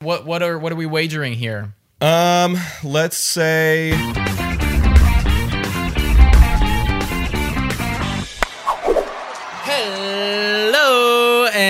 What what are what are we wagering here? Um, let's say Hello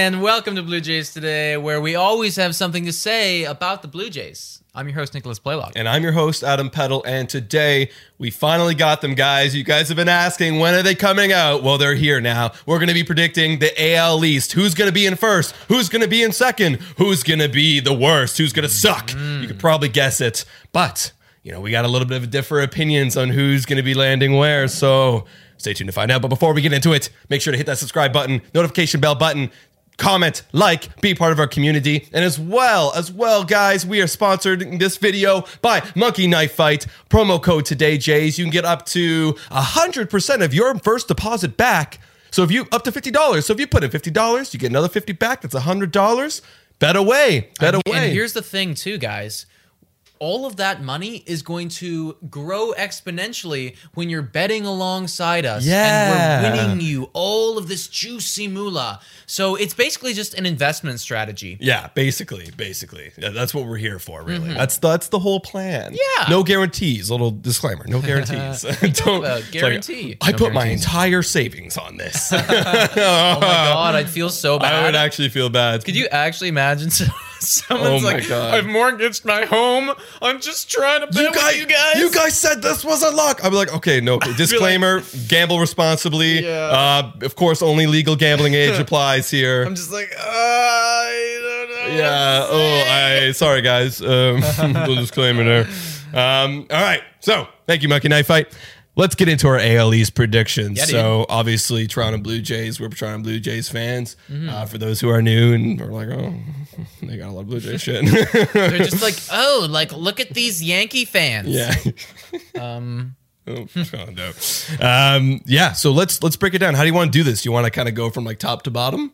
and welcome to Blue Jays today, where we always have something to say about the Blue Jays. I'm your host Nicholas Playlock. and I'm your host Adam Peddle and today we finally got them guys. You guys have been asking when are they coming out? Well, they're here now. We're going to be predicting the AL East. Who's going to be in first? Who's going to be in second? Who's going to be the worst? Who's going to suck? Mm. You could probably guess it. But, you know, we got a little bit of different opinions on who's going to be landing where. So, stay tuned to find out. But before we get into it, make sure to hit that subscribe button, notification bell button, comment, like, be part of our community. And as well, as well, guys, we are sponsored in this video by Monkey Knife Fight. Promo code today, Jays. You can get up to 100% of your first deposit back. So if you up to $50. So if you put in $50, you get another 50 back. That's $100. Bet away. Bet away. and here's the thing, too, guys. All of that money is going to grow exponentially when you're betting alongside us. Yeah. And we're winning you all of this juicy moolah. So it's basically just an investment strategy. Yeah, basically, basically, yeah, that's what we're here for. Really, mm-hmm. that's that's the whole plan. Yeah. no guarantees. Little disclaimer: no guarantees. Don't it's like, guarantee. I No put my entire savings on this. Oh my God, I'd feel so bad. I would actually feel bad. Could you actually imagine someone's Oh my like, God. I've mortgaged my home. I'm just trying to bet You guys, you guys. you guys said this was a lock. I'm like, okay, no. Disclaimer: gamble responsibly. Yeah. Uh, of course, only legal gambling age applies here. I'm just like, uh, I don't know. Yeah. Oh. I sorry guys. Um, little disclaimer there. Um, all right. So thank you, Monkey Knife Fight. Let's get into our ALE's predictions. Yeah, so obviously, Toronto Blue Jays. We're Toronto Blue Jays fans. Mm-hmm. Uh, for those who are new and are like, oh, they got a lot of Blue Jays shit. They're just like, oh, like look at these Yankee fans. yeah. Um, Oh, no. Um, yeah. So let's let's break it down. How do you want to do this? You want to kind of go from like top to bottom?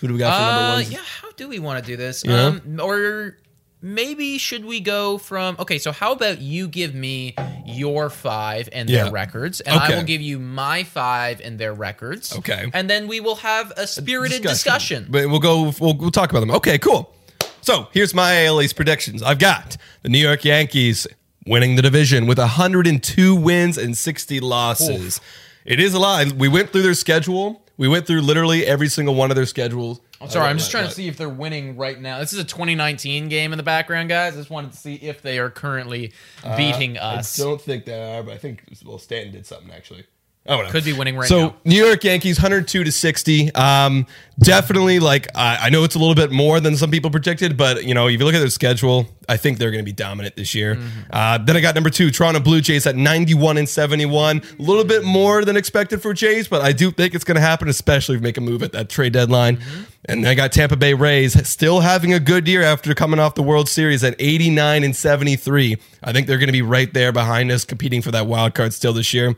Who do we got for number uh, one? yeah. How do we want to do this? Yeah. Um, or maybe should we go from? Okay, so how about you give me your five and Yeah. their records, and I will give you my five and their records. Okay. and then we will have a spirited discussion. But we'll go. We'll, we'll talk about them. Okay, cool. So here's my AL East predictions. I've got the New York Yankees winning the division with 102 wins and 60 losses. It is a lot. We went through their schedule. We went through literally every single one of their schedules. I'm sorry, I'm just trying to see if they're winning right now. This is a 2019 game in the background, guys. I just wanted to see if they are currently beating us. Uh, I don't think they are, but I think well, Stanton did something actually. Oh, whatever. Could be winning right so now. So New York Yankees 102 to 60. Um, definitely like I, I know it's a little bit more than some people predicted, but you know if you look at their schedule, I think they're going to be dominant this year. Mm-hmm. Uh, then I got number two, Toronto Blue Jays at 91 and 71. A little bit more than expected for Jays, but I do think it's going to happen, especially if we make a move at that trade deadline. Mm-hmm. And I got Tampa Bay Rays still having a good year after coming off the World Series at 89 and 73. I think they're going to be right there behind us, competing for that wild card still this year.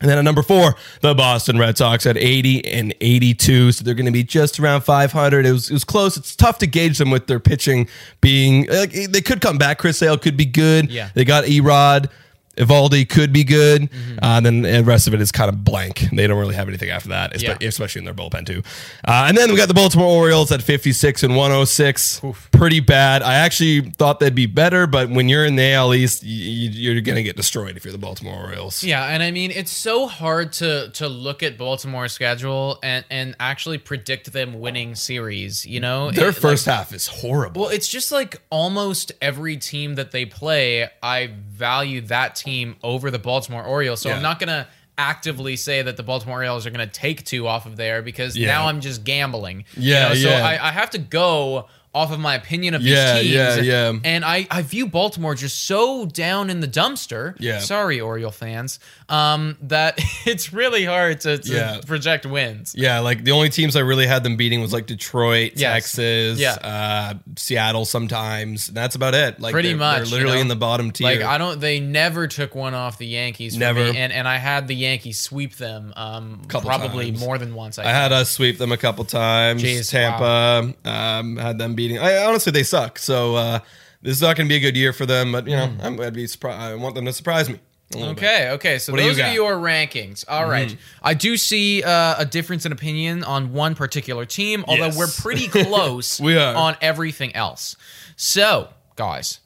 And then at number four, the Boston Red Sox at 80 and 82. So they're going to be just around 500. It was, it was close. It's tough to gauge them with their pitching being, like, they could come back. Chris Sale could be good. Yeah. They got E-Rod. Eovaldi could be good. Mm-hmm. Uh, and then the rest of it is kind of blank. They don't really have anything after that, espe- Yeah. especially in their bullpen, too. Uh, and then we got the Baltimore Orioles at 56 and 106. Pretty bad. I actually thought they'd be better, but when you're in the AL East, you, you're going to get destroyed if you're the Baltimore Orioles. Yeah, and I mean it's so hard to to look at Baltimore's schedule and and actually predict them winning series. You know, Their It- first like- half is horrible. Well, it's just like almost every team that they play, I value that team over the Baltimore Orioles. So Yeah. I'm not gonna actively say that the Baltimore Orioles are gonna take two off of there because Yeah. now I'm just gambling. You Yeah, know, So yeah. I, I have to go off of my opinion of Yeah, these teams. yeah, yeah. And I, I view Baltimore just so down in the dumpster. Yeah. Sorry, Oriole fans. Um, that it's really hard to, to Yeah. project wins. Yeah, like the only teams I really had them beating was like Detroit, Yes. Texas, Yeah. uh, Seattle sometimes. And that's about it. Like Pretty they're, much, they're you literally know? in the bottom tier. Like I don't. They never took one off the Yankees. Never. Me, and and I had the Yankees sweep them. Um, Couple probably times. more than once. I, I had us sweep them a couple times. Jeez, Tampa um, had them beating. I honestly they suck. So uh, this is not going to be a good year for them. But you know, I'm, I'd be surprised. I want them to surprise me. little bit. Okay, okay. So What do you those are? Your rankings. All right. I do see uh, a difference in opinion on one particular team, although Yes. we're pretty close We are. on everything else. So, guys,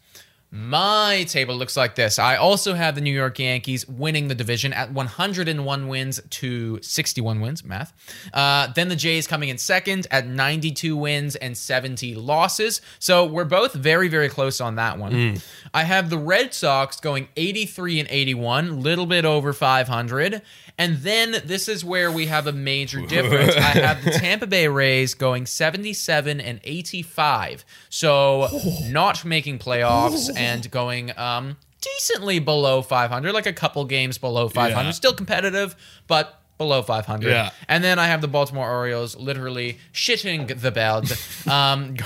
my table looks like this. I also have the New York Yankees winning the division at 101 wins to 61 wins, math. Uh, then the Jays coming in second at 92 wins and 70 losses. So we're both very, very close on that one. I have the Red Sox going 83 and 81, little bit over 500. And then this is where we have a major difference. I have the Tampa Bay Rays going 77 and 85. So not making playoffs and going um decently below 500, like a couple games below 500. Yeah. Still competitive, but below 500. Yeah. And then I have the Baltimore Orioles literally shitting the bed. um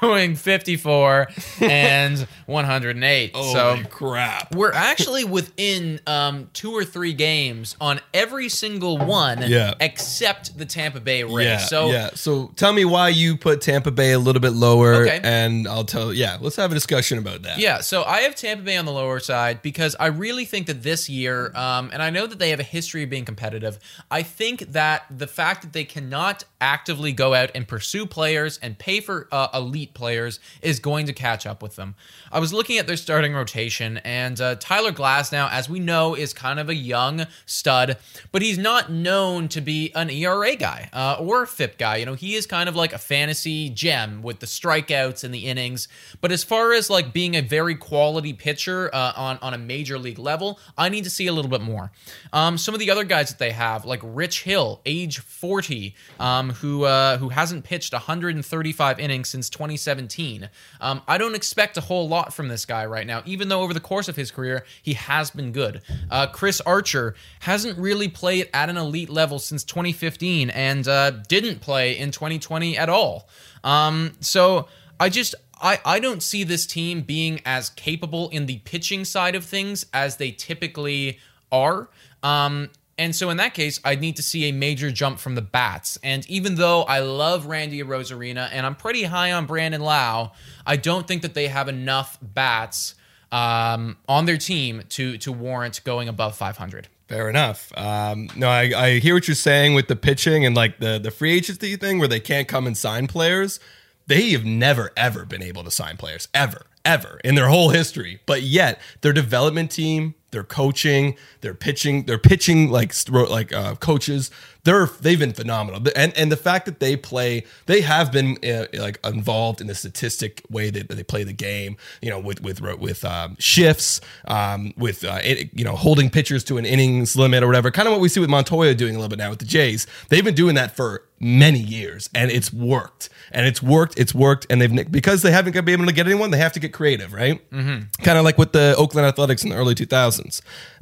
going 54 and 108. Holy so crap! we're actually within um, two or three games on every single one, Yeah. except the Tampa Bay Rays. Yeah, so yeah. So tell me why you put Tampa Bay a little bit lower, Okay. and I'll tell. Yeah, let's have a discussion about that. Yeah, so I have Tampa Bay on the lower side because I really think that this year, um, and I know that they have a history of being competitive. I think that the fact that they cannot actively go out and pursue players and pay for uh, elite players is going to catch up with them. I was looking at their starting rotation, and uh, Tyler Glasnow, as we know, is kind of a young stud, but he's not known to be an ERA guy uh, or a FIP guy. You know, he is kind of like a fantasy gem with the strikeouts and the innings. But as far as like being a very quality pitcher uh, on on a major league level, I need to see a little bit more. Um, some of the other guys that they have, like Rich Hill, age 40, um, who uh, who hasn't pitched 135 innings since 2017. Um, I don't expect a whole lot from this guy right now, even though over the course of his career he has been good. Uh, Chris Archer hasn't really played at an elite level since 2015 and uh, didn't play in 2020 at all. Um, so I just I, I don't see this team being as capable in the pitching side of things as they typically are. Um, and so in that case, I'd need to see a major jump from the bats. And even though I love Randy Arozarena and I'm pretty high on Brandon Lowe, I don't think that they have enough bats um, on their team to to warrant going above 500. Fair enough. Um, no, I, I hear what you're saying with the pitching and like the the free agency thing where they can't come and sign players. They have never ever been able to sign players ever, ever in their whole history. But yet their development team, their coaching, their pitching, their pitching like like uh, coaches, they're they've been phenomenal. And and the fact that they play, they have been uh, like involved in the statistic way that, they play the game. You know, with with with um, shifts, um, with uh, it, you know holding pitchers to an innings limit or whatever. Kind of what we see with Montoyo doing a little bit now with the Jays. They've been doing that for many years, and it's worked. And it's worked. It's worked. And they've because they haven't been able to get anyone, they have to get creative, right? Mm-hmm. Kind of like with the Oakland Athletics in the early 2000s.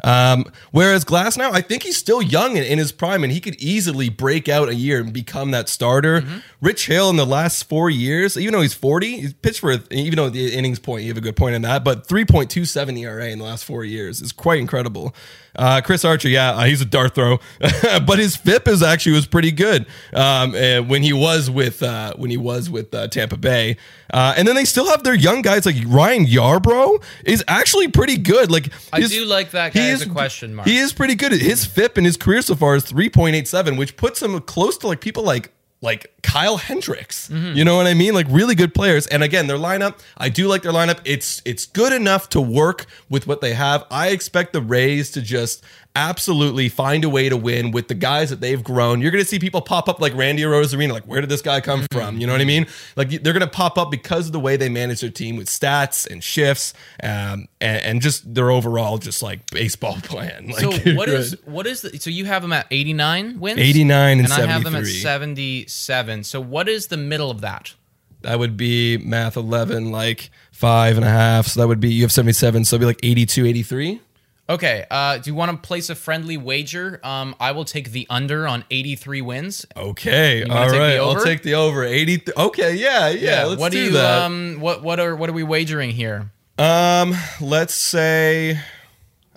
Um, whereas Glasnow, I think he's still young and in his prime, and he could easily break out a year and become that starter. Mm-hmm. Rich Hill in the last four years, even though he's forty, he's pitched for even though the innings point, you have a good point on that, but three point two seven ERA in the last four years is quite incredible. Uh, Chris Archer, yeah, uh, he's a dart throw, but his FIP is actually was pretty good um, and when he was with uh, when he was with uh, Tampa Bay. Uh, and then they still have their young guys like Ryan Yarbrough is actually pretty good. Like I do like that he guy as is- a question mark. He is pretty good. His FIP in his career so far is three point eight seven, which puts him close to like people like like Kyle Hendricks. Mm-hmm. You know what I mean? Like really good players. And again, their lineup, I do like their lineup. It's it's good enough to work with what they have. I expect the Rays to just absolutely find a way to win with the guys that they've grown. You're going to see people pop up like Randy Arozarena. Like, where did this guy come from? You know what I mean? Like, they're going to pop up because of the way they manage their team with stats and shifts um, and, and just their overall, just like baseball plan. Like, so what is, what is the so you have them at 89 wins 89 and and I have them at 77 so what is the middle of that That would be math 11, like five and a half. So that would be, you have 77. So it'd be like 82, 83. Okay uh do you want to place a friendly wager um I will take the under on 83 wins Okay. All right. I'll take the over 80. Okay. Yeah. Yeah. let's what do, do you that. um what what are what are we wagering here Um, let's say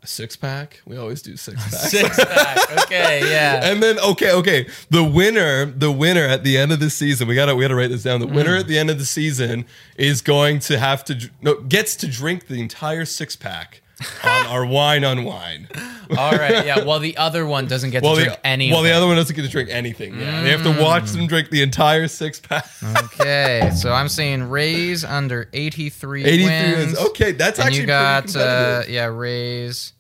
a six pack. We always do six packs. six pack okay yeah And then okay, okay. The winner, the winner at the end of the season, we gotta we gotta write this down. The winner Mm. at the end of the season is going to have to no gets to drink the entire six pack on our wine on wine. all right yeah well the other one doesn't get to drink the, any well, of the other one doesn't get to drink anything. Yeah, they have to watch them drink the entire six pack. Okay, so I'm saying Rays under 83, 83 wins. wins. Okay, that's and actually you got uh, yeah Rays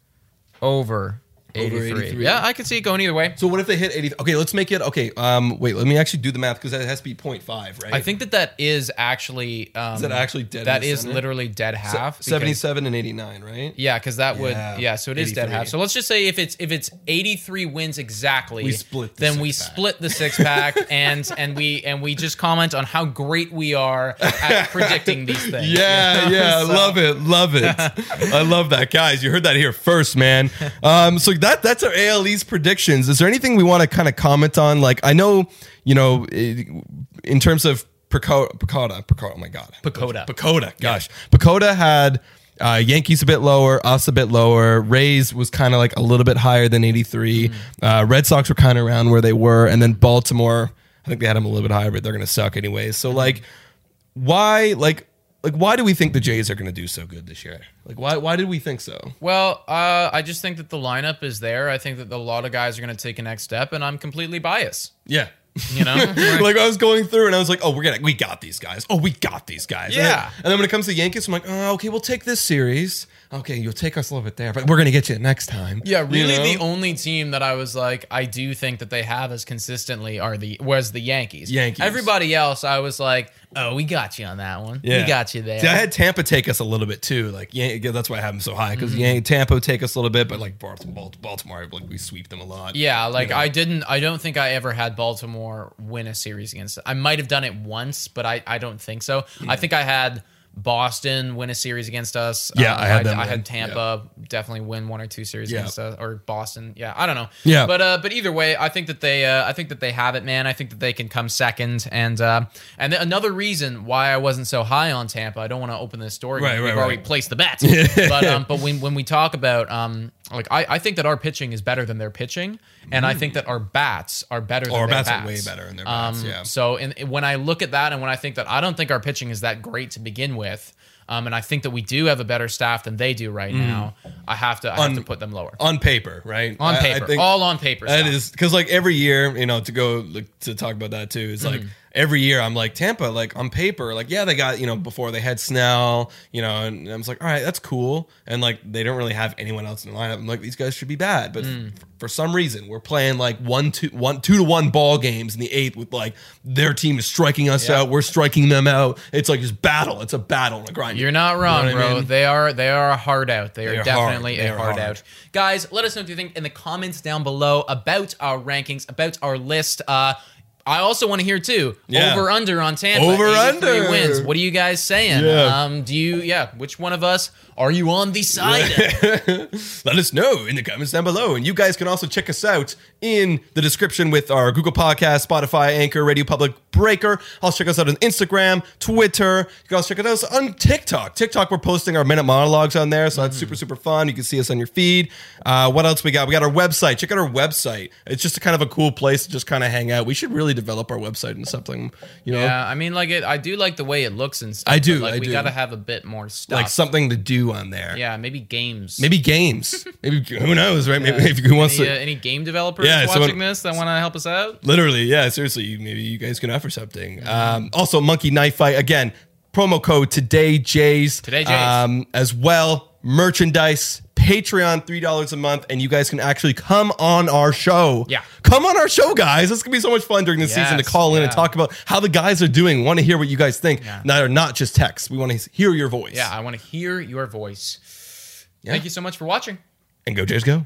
over 83. 83. Yeah, I can see it going either way. So what if they hit 80? Okay, let's make it. Okay, um, wait, let me actually do the math because that has to be 0.5, right? I think that that is actually um, Is that actually dead That is center? literally dead Se- half. because- 77 and 89, right? Yeah, because that would Yeah, yeah. So it is dead half. So let's just say if it's if it's 83 wins exactly, We split the then we six-pack. split the six pack and and we and we just comment on how great we are at predicting these things. Yeah, you know? yeah, So- love it, love it. I love that, guys. You heard that here first, man. Um, so that that's our ALE's predictions. Is there anything we want to kind of comment on? Like, I know, you know, in terms of PECOTA, PECOTA, PECOTA. Oh my god, PECOTA. PECOTA. Gosh, PECOTA had. Uh, Yankees a bit lower, us a bit lower. Rays was kind of like a little bit higher than 83. Mm. Uh, Red Sox were kind of around where they were, and then Baltimore. I think they had them a little bit higher, but they're going to suck anyways. So like, why like like why do we think the Jays are going to do so good this year? Like why why did we think so? Well, uh, I just think that the lineup is there. I think that a lot of guys are going to take a next step, and I'm completely biased. Yeah. You know, like I was going through and I was like, oh, we're gonna we got these guys. Oh, we got these guys. And then- Yeah. And then, when it comes to Yankees, I'm like, oh, okay, we'll take this series. Okay, you'll take us a little bit there, but we're gonna get you next time. Yeah, You really, know? the only team that I was like, I do think that they have as consistently are the was the Yankees. Yankees. Everybody else, I was like, oh, we got you on that one. Yeah. We got you there. See, I had Tampa take us a little bit too. Like, yeah, that's why I have them so high because Mm-hmm. Tampa take us a little bit, but like Baltimore, like we sweep them a lot. yeah, like You know? I didn't. I don't think I ever had Baltimore win a series against. I might have done it once, but I I don't think so. I think I had. Boston win a series against us. Yeah, Um, I had them I had Tampa definitely win one or two series Yeah. against us, or Boston. Yeah, I don't know. Yeah. but uh, but either way, I think that they, uh, I think that they have it, man. I think that they can come second, and uh, and th- another reason why I wasn't so high on Tampa. I don't want to open this door. Right, right, We've already placed the bet, but um, but when when we talk about um, like I, I think that our pitching is better than their pitching, and I think that our bats are better. than Mm. Our their bats are way better than their bats, Um, yeah. So in, when I look at that, and when I think that I don't think our pitching is that great to begin with. Um, and I think that we do have a better staff than they do right now. I have to, I have to put them lower on paper, right? on I- I paper, think- all on paper. That is because like every year, you know, to go like, to talk about that too. It's like every year I'm like Tampa, like on paper, like yeah, they got you know before they had Snell, you know, and I was like, all right, that's cool, and like they don't really have anyone else in the lineup. I'm like these guys should be bad, but f- for some reason we're playing like one two one two to one ball games in the eighth with like their team is striking us Yeah. out, we're striking them out. It's like just battle. It's a battle and a grind. You're not wrong, You know what I bro. mean? They are they are a hard out. They, They are are hard. definitely They a are hard, hard. out. Guys, let us know what you think in the comments down below about our rankings, about our list. Uh I also want to hear too. Yeah. Over under on Tampa. Over 83 under. wins. What are you guys saying? Yeah. Um, do you? Yeah. Which one of us are you on the side? of? Let us know in the comments down below. And you guys can also check us out in the description with our Google Podcast, Spotify, Anchor, Radio Public, Breaker. Also check us out on Instagram, Twitter. You can also check us out on TikTok. TikTok, we're posting our minute monologues on there, so that's super, super fun. You can see us on your feed. Uh, what else we got? We got our website. Check out our website. It's just a kind of a cool place to just kind of hang out. We should really develop our website into something, you know, yeah. I mean, like it. I do like the way it looks and stuff. I do, Like I we do. gotta have a bit more stuff. like something to do on there. Yeah. Maybe games. Maybe games. Maybe who knows, right? Maybe if who wants Any, to uh, any game developers Yeah, watching someone- this that want to help us out? Literally, yeah, seriously, maybe you guys can offer something. Um, also, Monkey Knife Fight again, promo code today Jays Today Jays. um, as well. Merchandise, Patreon, three dollars a month, and you guys can actually come on our show. Yeah. Come on our show, guys. This gonna be so much fun during the season to call in and talk about how the guys are doing. Want to hear what you guys think? Yeah. Not not just text. We want to hear your voice. Yeah. I want to hear your voice. Thank you so much for watching. and go Jays, go.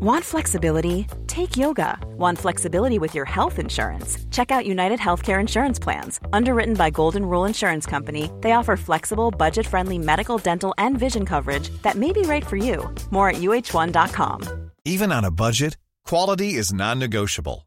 Want flexibility? Take yoga. Want flexibility with your health insurance? Check out United Healthcare Insurance Plans. Underwritten by Golden Rule Insurance Company, they offer flexible, budget friendly medical, dental, and vision coverage that may be right for you. More at uh1.com. Even on a budget, quality is non-negotiable.